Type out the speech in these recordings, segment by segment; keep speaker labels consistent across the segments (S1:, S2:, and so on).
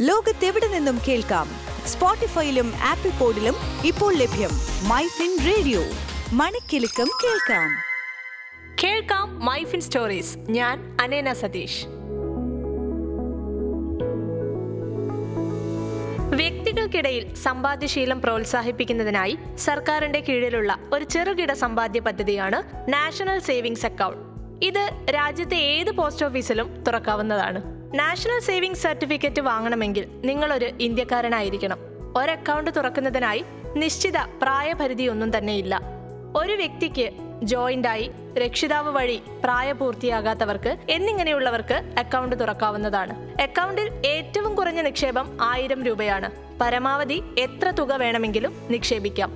S1: ലോകത്തെവിടെ നിന്നും കേൾക്കാം. സ്പോട്ടിഫൈയിലും ആപ്പിൾ പോഡിലും ഇപ്പോൾ ലഭ്യം മൈ ഫിൻ റേഡിയോ. മണിക്കെലക്കം കേൾക്കാം.
S2: കേൾക്കാം മൈഫിൻ സ്റ്റോറീസ്. ഞാൻ അനേന സതീഷ്. വ്യക്തികൾക്കിടയിൽ സമ്പാദ്യശീലം പ്രോത്സാഹിപ്പിക്കുന്നതിനായി സർക്കാരിന്റെ കീഴിലുള്ള ഒരു ചെറുകിട സമ്പാദ്യ പദ്ധതിയാണ് നാഷണൽ സേവിങ്സ് അക്കൗണ്ട്. ഇത് രാജ്യത്തെ ഏത് പോസ്റ്റ് ഓഫീസിലും തുറക്കാവുന്നതാണ്. നാഷണൽ സേവിംഗ് സർട്ടിഫിക്കറ്റ് വാങ്ങണമെങ്കിൽ നിങ്ങളൊരു ഇന്ത്യക്കാരനായിരിക്കണം. ഒരു അക്കൗണ്ട് തുറക്കുന്നതിനായി നിശ്ചിത പ്രായപരിധിയൊന്നും തന്നെയില്ല. ഒരു വ്യക്തിക്ക് ജോയിന്റായി രക്ഷിതാവ് വഴി പ്രായപൂർത്തിയാകാത്തവർക്ക് എന്നിങ്ങനെയുള്ളവർക്ക് അക്കൗണ്ട് തുറക്കാവുന്നതാണ്. അക്കൗണ്ടിൽ ഏറ്റവും കുറഞ്ഞ നിക്ഷേപം ആയിരം രൂപയാണ്. പരമാവധി എത്ര തുക വേണമെങ്കിലും നിക്ഷേപിക്കാം.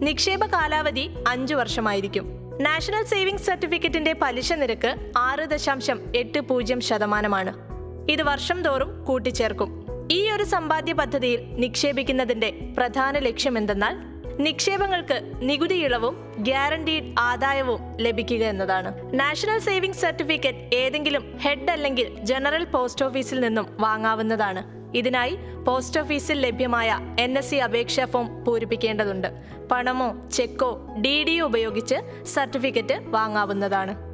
S2: നിക്ഷേപ കാലാവധി അഞ്ചു വർഷമായിരിക്കും. നാഷണൽ സേവിംഗ് സർട്ടിഫിക്കറ്റിന്റെ പലിശ നിരക്ക് ആറ് ദശാംശം എട്ട് പൂജ്യം ശതമാനമാണ്. ഇത് വർഷം തോറും കൂട്ടിച്ചേർക്കും. ഈ ഒരു സമ്പാദ്യ പദ്ധതിയിൽ നിക്ഷേപിക്കുന്നതിന്റെ പ്രധാന ലക്ഷ്യം എന്തെന്നാൽ നിക്ഷേപങ്ങൾക്ക് നികുതി ഇളവും ഗ്യാരണ്ടീഡ് ആദായവും ലഭിക്കുക എന്നതാണ്. നാഷണൽ സേവിംഗ് സർട്ടിഫിക്കറ്റ് ഏതെങ്കിലും ഹെഡ് അല്ലെങ്കിൽ ജനറൽ പോസ്റ്റ് ഓഫീസിൽ നിന്നും വാങ്ങാവുന്നതാണ്. ഇതിനായി പോസ്റ്റ് ഓഫീസിൽ ലഭ്യമായ എൻ എസ് സി അപേക്ഷാ ഫോം പൂരിപ്പിക്കേണ്ടതുണ്ട്. പണമോ ചെക്കോ ഡി ഡിയോ ഉപയോഗിച്ച് സർട്ടിഫിക്കറ്റ് വാങ്ങാവുന്നതാണ്.